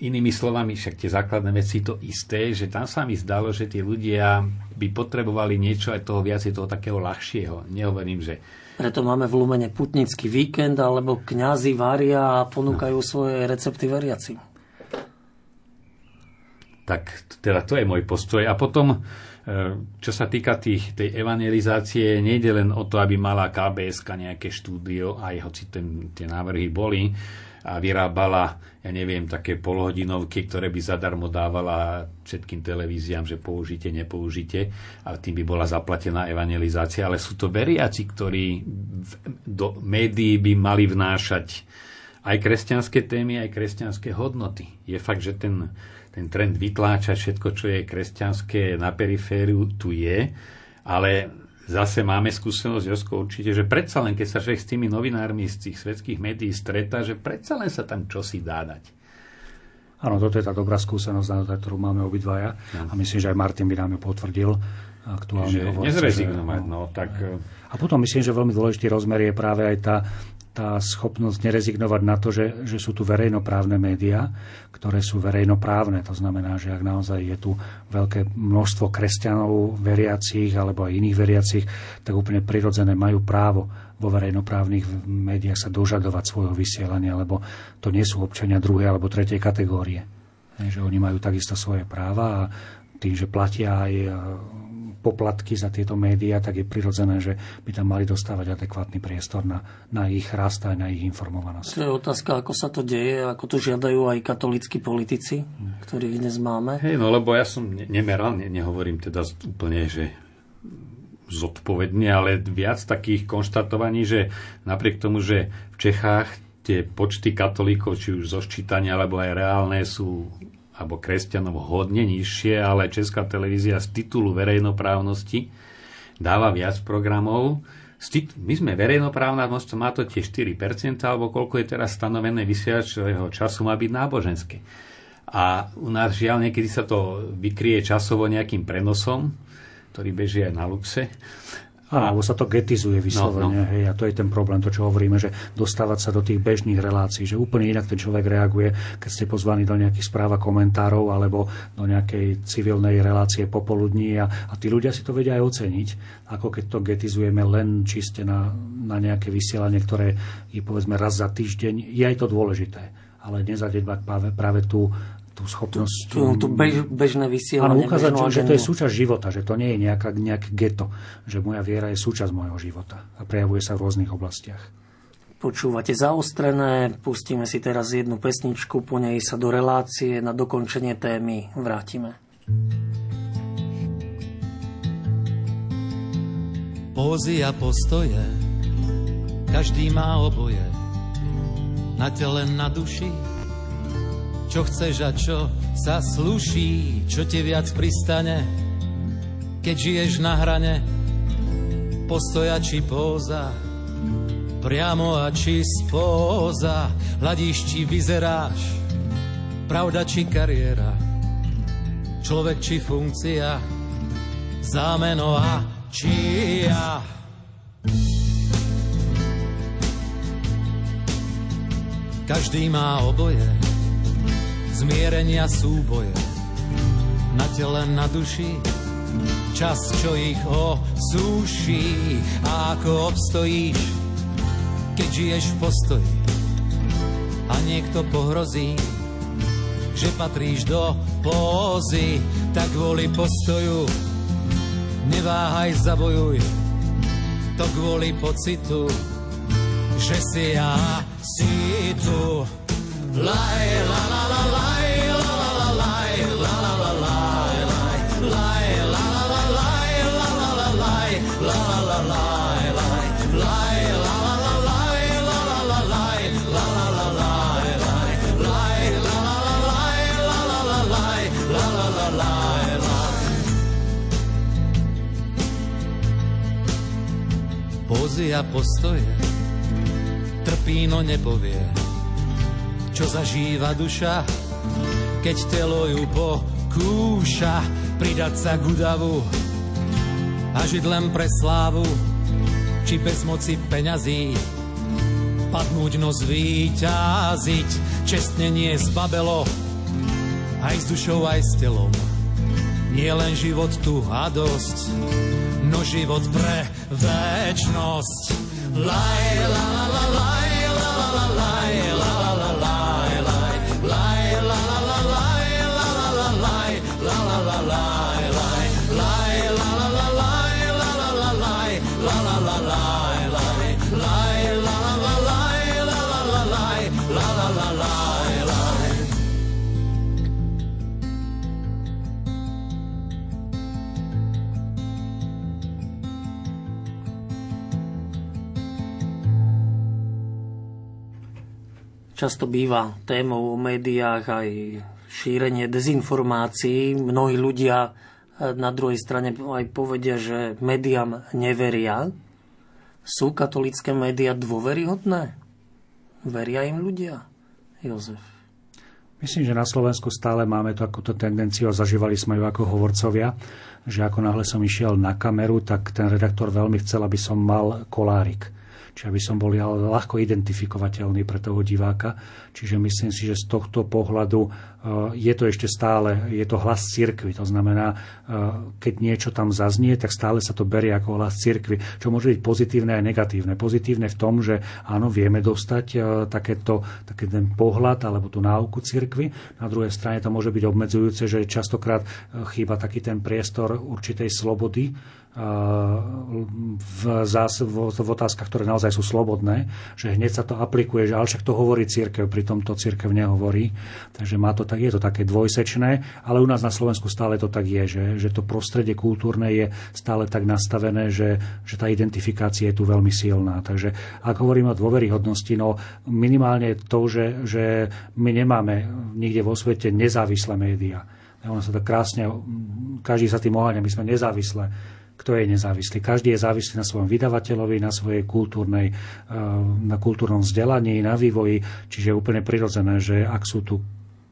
inými slovami, však tie základné veci to isté, že tam sa mi zdalo, že tie ľudia by potrebovali niečo aj toho viacej, toho takého ľahšieho. Nehovorím, že preto máme v Lumene putnický víkend, alebo kňazi varia a ponúkajú no. svoje recepty veriaci. Tak teda to je môj postoj. A potom, e, čo sa týka tých, tej evangelizácie, nejde len o to, aby mala KBS nejaké štúdio, aj hoci ten, tie návrhy boli, a vyrábala, ja neviem, také polhodinovky, ktoré by zadarmo dávala všetkým televíziám, že použite, nepoužite, ale tým by bola zaplatená evangelizácia. Ale sú to veriaci, ktorí do médií by mali vnášať aj kresťanské témy, aj kresťanské hodnoty. Je fakt, že ten, ten trend vytláčať všetko, čo je kresťanské na perifériu, tu je, ale zase máme skúsenosť, Josko, určite, že predsa len, keď sa človek s tými novinármi z tých svetských médií stretá, že predsa len sa tam čosi dá dať. Áno, toto je tá dobrá skúsenosť, ktorú máme obidvaja. No. A myslím, že aj Martin by nám ju potvrdil aktuálne. Že nezrezignovať, no, tak... A potom myslím, že veľmi dôležitý rozmer je práve aj tá tá schopnosť nerezignovať na to, že, že sú tu verejnoprávne médiá, ktoré sú verejnoprávne. To znamená, že ak naozaj je tu veľké množstvo kresťanov veriacich alebo aj iných veriacich, tak úplne prirodzené majú právo vo verejnoprávnych médiách sa dožadovať svojho vysielania, lebo to nie sú občania druhej alebo tretej kategórie. Že oni majú takisto svoje práva a tým, že platia aj poplatky za tieto médiá, tak je prirodzené, že by tam mali dostávať adekvátny priestor na, na ich rast a na ich informovanosť. To je otázka, ako sa to deje, ako to žiadajú aj katolíckí politici, ktorých dnes máme. Hej, no lebo ja som nemeral, ne, nehovorím teda úplne, že zodpovedne, ale viac takých konštatovaní, že napriek tomu, že v Čechách tie počty katolíkov, či už zo ščítania, alebo aj reálne, sú alebo kresťanov hodne nižšie, ale Česká televízia z titulu verejnoprávnosti dáva viac programov. My sme verejnoprávna, má to tie 4%, alebo koľko je teraz stanovené vysielačového času má byť náboženské. A u nás žiaľ niekedy sa to vykrie časovo nejakým prenosom, ktorý beží aj na luxe. Áno, sa to getizuje vyslovene. No, no. Hej, a to je ten problém, to čo hovoríme, že dostávať sa do tých bežných relácií, že úplne inak ten človek reaguje, keď ste pozvaní do nejakých správ a komentárov alebo do nejakej civilnej relácie popoludní a, a tí ľudia si to vedia aj oceniť, ako keď to getizujeme len čiste na, na nejaké vysielanie, ktoré je povedzme raz za týždeň. Je aj to dôležité ale nezadedbať práve, práve tú tú schopnosť... Tú, tú bež, bežné vysielanie. Áno, ukázať, že, že to je súčasť života, že to nie je nejaká, nejaké geto, že moja viera je súčasť môjho života a prejavuje sa v rôznych oblastiach. Počúvate zaostrené, pustíme si teraz jednu pesničku, po nej sa do relácie na dokončenie témy vrátime. Pózy a postoje, každý má oboje, na tele, na duši, čo chceš a čo sa sluší, čo ti viac pristane, keď žiješ na hrane, postoja či póza, priamo a či spóza, hľadíš či vyzeráš, pravda či kariéra, človek či funkcia, zámeno a či ja. Každý má oboje, zmierenia súboje. Na tele, na duši, čas, čo ich osúši. A ako obstojíš, keď žiješ v postoji a niekto pohrozí, že patríš do pózy, tak kvôli postoju neváhaj, zabojuj. To kvôli pocitu, že si ja si tu. Laj, la, Pózy a postoje. Trpí, no nepovie, čo zažíva duša, keď telo ju pokúša pridať sa k udavu a žiť len pre slávu, či bez moci peňazí, padnúť no zvíťaziť, čestne nie zbabelo, aj s dušou, aj s telom. Nie len život tu a dosť, no život pre väčnosť. Laj, la, la, la, laj, často býva témou o médiách aj šírenie dezinformácií. Mnohí ľudia e, na druhej strane aj povedia, že médiám neveria. Sú katolické médiá dôveryhodné? Veria im ľudia? Jozef. Myslím, že na Slovensku stále máme to takúto tendenciu a zažívali sme ju ako hovorcovia, že ako náhle som išiel na kameru, tak ten redaktor veľmi chcel, aby som mal kolárik či aby som bol ľahko identifikovateľný pre toho diváka. Čiže myslím si, že z tohto pohľadu e, je to ešte stále, je to hlas cirkvi. To znamená, e, keď niečo tam zaznie, tak stále sa to berie ako hlas cirkvi, čo môže byť pozitívne aj negatívne. Pozitívne v tom, že áno, vieme dostať e, takéto, taký ten pohľad alebo tú náuku cirkvi. Na druhej strane to môže byť obmedzujúce, že častokrát chýba taký ten priestor určitej slobody, v, zás, v, v otázkach, ktoré naozaj sú slobodné, že hneď sa to aplikuje, že ale však to hovorí církev, pritom to církev nehovorí. Takže má to tak, je to také dvojsečné, ale u nás na Slovensku stále to tak je, že, že to prostredie kultúrne je stále tak nastavené, že, že tá identifikácia je tu veľmi silná. Takže ak hovoríme o dôveryhodnosti, no minimálne to, že, že my nemáme nikde vo svete nezávislé médiá. Ono sa to krásne, každý sa tým oháňa, my sme nezávislé kto je nezávislý. Každý je závislý na svojom vydavateľovi, na svojej kultúrnej, eh, na kultúrnom vzdelaní, na vývoji, čiže je úplne prirodzené, že ak sú tu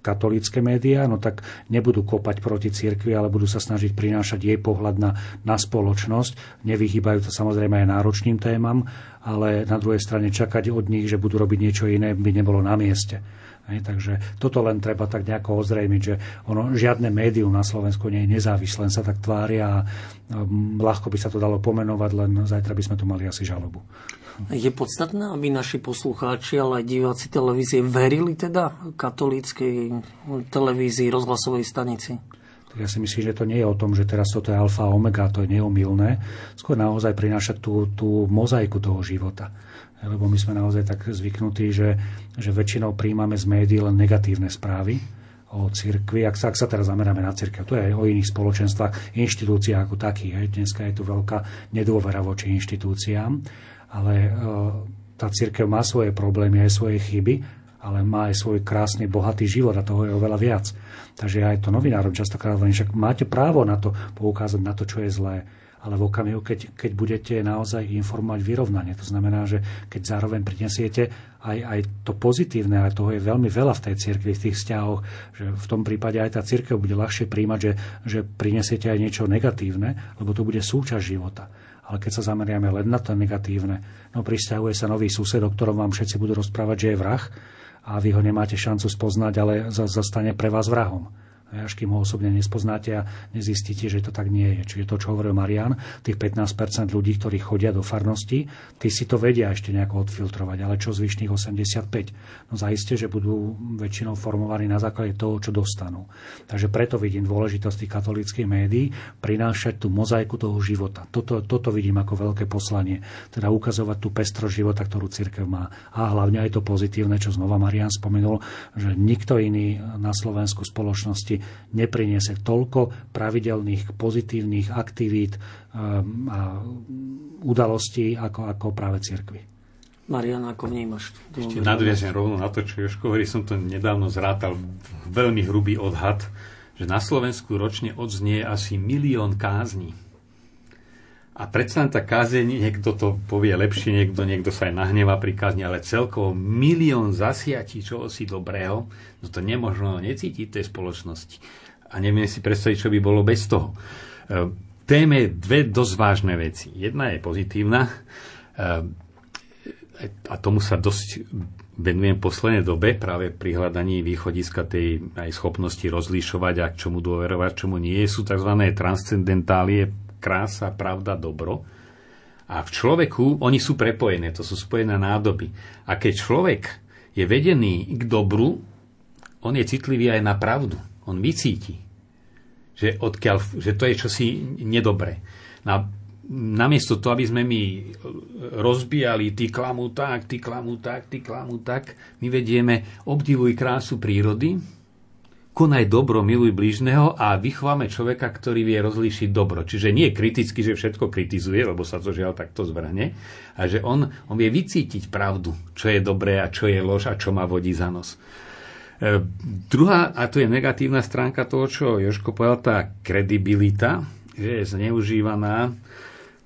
katolícke médiá, no tak nebudú kopať proti cirkvi, ale budú sa snažiť prinášať jej pohľad na, na spoločnosť. Nevyhýbajú to samozrejme aj náročným témam, ale na druhej strane čakať od nich, že budú robiť niečo iné, by nebolo na mieste. Hej, takže toto len treba tak nejako ozrejmiť, že ono, žiadne médium na Slovensku nie je nezávislé, len sa tak tvária a um, ľahko by sa to dalo pomenovať, len zajtra by sme tu mali asi žalobu. Je podstatné, aby naši poslucháči, ale aj diváci televízie verili teda katolíckej televízii, rozhlasovej stanici? Ja si myslím, že to nie je o tom, že teraz toto je alfa a omega, to je neomilné. Skôr naozaj prinášať tú, tú mozaiku toho života lebo my sme naozaj tak zvyknutí, že, že väčšinou príjmame z médií len negatívne správy o cirkvi, ak sa, ak sa teraz zameráme na cirkev, to je aj o iných spoločenstvách, inštitúciách ako takých. Dneska je tu veľká nedôvera voči inštitúciám, ale e, tá cirkev má svoje problémy, aj svoje chyby, ale má aj svoj krásny, bohatý život a toho je oveľa viac. Takže aj to novinárom častokrát hovorím, však máte právo na to poukázať na to, čo je zlé ale v okamihu, keď, keď budete naozaj informovať vyrovnanie. To znamená, že keď zároveň prinesiete aj, aj to pozitívne, ale toho je veľmi veľa v tej cirkvi, v tých vzťahoch, že v tom prípade aj tá cirkev bude ľahšie príjmať, že, že prinesiete aj niečo negatívne, lebo to bude súčasť života. Ale keď sa zameriame len na to negatívne, no pristahuje sa nový sused, o ktorom vám všetci budú rozprávať, že je vrah a vy ho nemáte šancu spoznať, ale zostane pre vás vrahom až kým ho osobne nespoznáte a nezistíte, že to tak nie je. Čiže to, čo hovoril Marian, tých 15% ľudí, ktorí chodia do farnosti, tí si to vedia ešte nejako odfiltrovať, ale čo zvyšných 85? No zaiste, že budú väčšinou formovaní na základe toho, čo dostanú. Takže preto vidím dôležitosť tých katolických médií prinášať tú mozaiku toho života. Toto, toto vidím ako veľké poslanie. Teda ukazovať tú pestro života, ktorú církev má. A hlavne aj to pozitívne, čo znova Marian spomenul, že nikto iný na Slovensku spoločnosti nepriniesie toľko pravidelných pozitívnych aktivít um, a udalostí ako, ako práve cirkvi. Marian, ako vnímaš? Ešte nadviažem rovno na to, čo Joško hovorí, som to nedávno zrátal, veľmi hrubý odhad, že na Slovensku ročne odznie asi milión kázní. A predsa tá kázeň, niekto to povie lepšie, niekto, niekto sa aj nahneva pri kázni, ale celkovo milión zasiatí čoho si dobrého, no to nemožno necítiť tej spoločnosti. A neviem si predstaviť, čo by bolo bez toho. E, téme dve dosť vážne veci. Jedna je pozitívna e, a tomu sa dosť venujem v poslednej dobe práve pri hľadaní východiska tej aj schopnosti rozlišovať a k čomu dôverovať, čomu nie sú tzv. transcendentálie krása, pravda, dobro. A v človeku oni sú prepojené, to sú spojené nádoby. A keď človek je vedený k dobru, on je citlivý aj na pravdu. On vycíti, že, odkiaľ, že to je čosi nedobré. Na, namiesto toho, aby sme my rozbijali ty klamu tak, ty klamu tak, ty klamu tak, my vedieme obdivuj krásu prírody, konaj dobro, miluj blížneho a vychováme človeka, ktorý vie rozlíšiť dobro. Čiže nie kriticky, že všetko kritizuje, lebo sa to žiaľ takto zvrhne, a že on, on vie vycítiť pravdu, čo je dobré a čo je lož a čo má vodí za nos. E, druhá, a to je negatívna stránka toho, čo Joško povedal, tá kredibilita, že je zneužívaná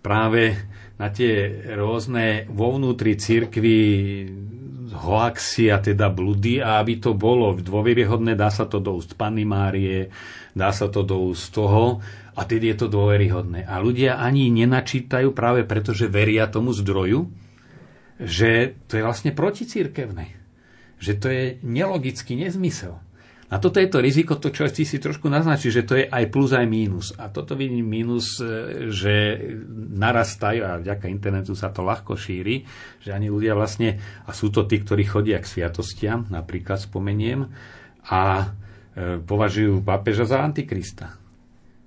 práve na tie rôzne vo vnútri církvy hoaxy a teda blúdy a aby to bolo dôveryhodné, dá sa to do úst Panny Márie, dá sa to do úst toho a tedy je to dôveryhodné. A ľudia ani nenačítajú práve preto, že veria tomu zdroju, že to je vlastne proticírkevné. Že to je nelogický nezmysel. A toto je to riziko, to čo ty si trošku naznačí, že to je aj plus, aj mínus. A toto vidím mínus, e, že narastajú a vďaka internetu sa to ľahko šíri, že ani ľudia vlastne, a sú to tí, ktorí chodia k sviatostiam, napríklad spomeniem, a e, považujú pápeža za antikrista.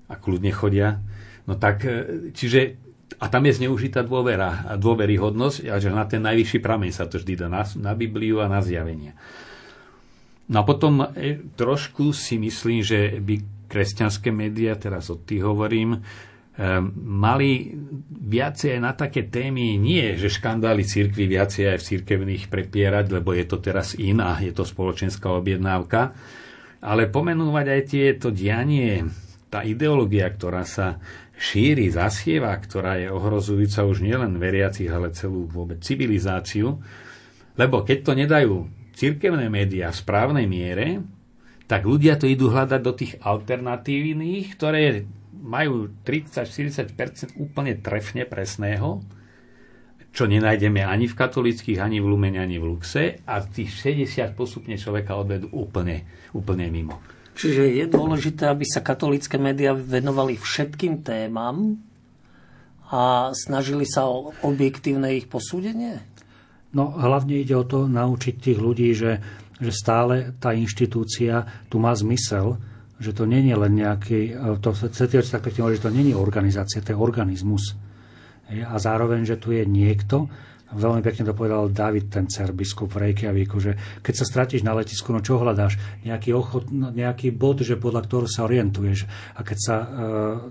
A kľudne chodia. No tak, e, čiže a tam je zneužitá dôvera a dôveryhodnosť, a že na ten najvyšší prameň sa to vždy dá na, na Bibliu a na zjavenie. No a potom e, trošku si myslím, že by kresťanské médiá, teraz od tých hovorím, e, mali viacej na také témy, nie že škandály církvy viacej aj v církevných prepierať, lebo je to teraz in a je to spoločenská objednávka, ale pomenúvať aj tieto dianie, tá ideológia, ktorá sa šíri, zasieva, ktorá je ohrozujúca už nielen veriacich, ale celú vôbec civilizáciu, lebo keď to nedajú cirkevné médiá v správnej miere, tak ľudia to idú hľadať do tých alternatívnych, ktoré majú 30-40% úplne trefne presného, čo nenájdeme ani v katolických, ani v Lumene, ani v Luxe a tých 60 postupne človeka odvedú úplne, úplne mimo. Čiže je dôležité, aby sa katolické médiá venovali všetkým témam a snažili sa o objektívne ich posúdenie? No hlavne ide o to naučiť tých ľudí, že, že stále tá inštitúcia tu má zmysel, že to nie je len nejaký, to CTOč tak pekne hovorí, že to nie je organizácia, to je organizmus. A zároveň, že tu je niekto, veľmi pekne to povedal David Tencer, biskup v Reykjavíku, že keď sa stratíš na letisku, no čo hľadáš? Nejaký, ochot, no, nejaký bod, že podľa ktorého sa orientuješ. A keď sa uh,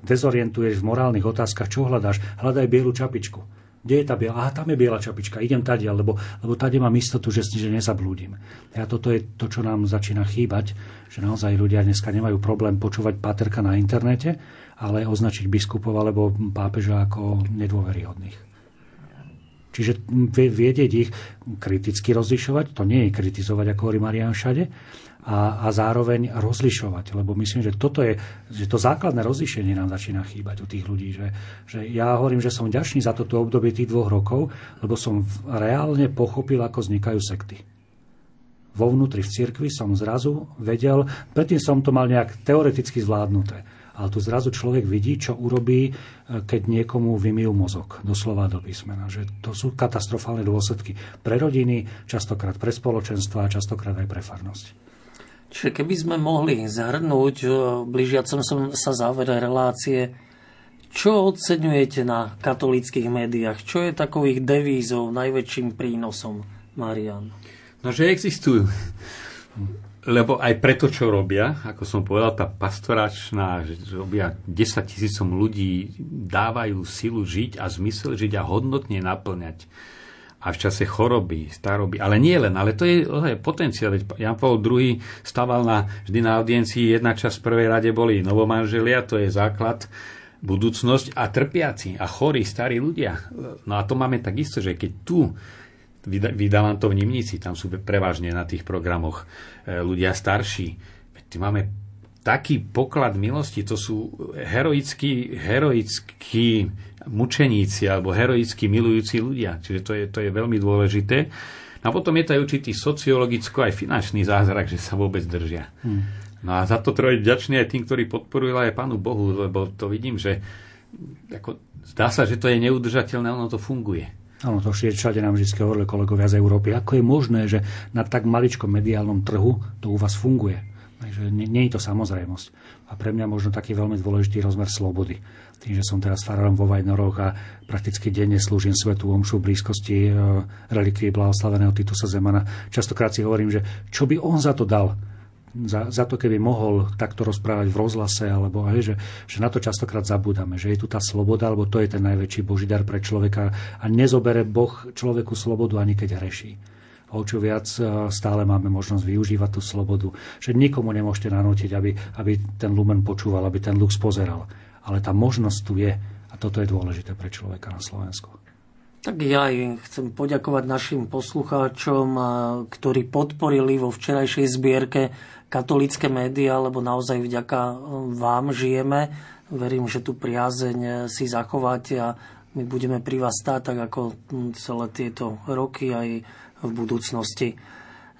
dezorientuješ v morálnych otázkach, čo hľadáš? Hľadaj bielu čapičku kde je tá biela? Aha, tam je biela čapička, idem tady, lebo, lebo tady mám istotu, že, že nezablúdim. A toto je to, čo nám začína chýbať, že naozaj ľudia dneska nemajú problém počúvať paterka na internete, ale označiť biskupov alebo pápeža ako nedôveryhodných. Čiže vedieť ich kriticky rozlišovať, to nie je kritizovať, ako hovorí Marian všade, a, a zároveň rozlišovať. Lebo myslím, že toto je, že to základné rozlišenie nám začína chýbať u tých ľudí. Že, že ja hovorím, že som ďačný za toto obdobie tých dvoch rokov, lebo som reálne pochopil, ako vznikajú sekty. Vo vnútri v cirkvi som zrazu vedel, predtým som to mal nejak teoreticky zvládnuté. Ale tu zrazu človek vidí, čo urobí, e, keď niekomu vymijú mozog, doslova do písmena. Že to sú katastrofálne dôsledky pre rodiny, častokrát pre spoločenstva častokrát aj pre farnosť. Čiže keby sme mohli zhrnúť v blížiacom sa závere relácie, čo oceňujete na katolíckých médiách? Čo je takových devízov, najväčším prínosom, Marian? No, že existujú. Lebo aj preto, čo robia, ako som povedal, tá pastoračná, že robia 10 tisícom ľudí, dávajú silu žiť a zmysel žiť a hodnotne naplňať a v čase choroby, staroby, ale nie len, ale to je, je potenciál. Jan Paul II stával na, vždy na audiencii, jedna časť v prvej rade boli novomanželia, to je základ, budúcnosť a trpiaci a chorí starí ľudia. No a to máme takisto, že keď tu vydávam to v Nimnici, tam sú prevažne na tých programoch e, ľudia starší, veď máme taký poklad milosti, to sú heroickí, heroickí mučeníci alebo heroicky milujúci ľudia. Čiže to je, to je veľmi dôležité. A potom je to aj určitý sociologicko aj finančný zázrak, že sa vôbec držia. Hmm. No a za to treba vďačný aj tým, ktorí podporujú aj Pánu Bohu, lebo to vidím, že ako, zdá sa, že to je neudržateľné, ono to funguje. Áno, to všade nám vždy hovorili kolegovia z Európy. Ako je možné, že na tak maličkom mediálnom trhu to u vás funguje? Takže nie, nie je to samozrejmosť. A pre mňa možno taký veľmi dôležitý rozmer slobody tým, že som teraz farárom vo Vajnoroch a prakticky denne slúžim svetu omšu v blízkosti e, relikvie blahoslaveného Titusa Zemana. Častokrát si hovorím, že čo by on za to dal, za, za to, keby mohol takto rozprávať v rozhlase, alebo hej, že, že na to častokrát zabúdame, že je tu tá sloboda, alebo to je ten najväčší božidar pre človeka a nezobere Boh človeku slobodu ani keď hreší. O čo viac e, stále máme možnosť využívať tú slobodu, že nikomu nemôžete nanútiť, aby, aby ten lumen počúval, aby ten lux pozeral. Ale tá možnosť tu je a toto je dôležité pre človeka na Slovensku. Tak ja aj chcem poďakovať našim poslucháčom, ktorí podporili vo včerajšej zbierke katolické médiá, lebo naozaj vďaka e, vám žijeme. Verím, že tu priazeň e, si zachováte a my budeme pri vás stáť tak ako celé tieto roky aj v budúcnosti.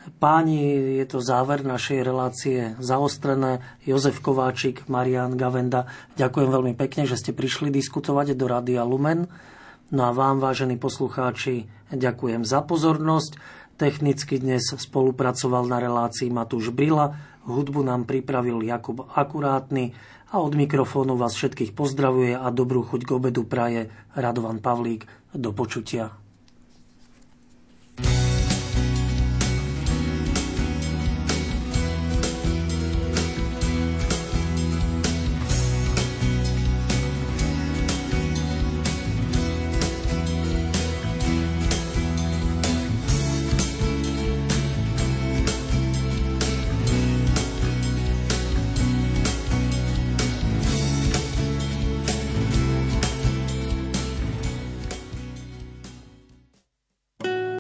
Páni, je to záver našej relácie zaostrené. Jozef Kováčik, Marian Gavenda, ďakujem veľmi pekne, že ste prišli diskutovať do Rádia Lumen. No a vám, vážení poslucháči, ďakujem za pozornosť. Technicky dnes spolupracoval na relácii Matúš Brila, hudbu nám pripravil Jakub Akurátny a od mikrofónu vás všetkých pozdravuje a dobrú chuť k obedu praje Radovan Pavlík. Do počutia.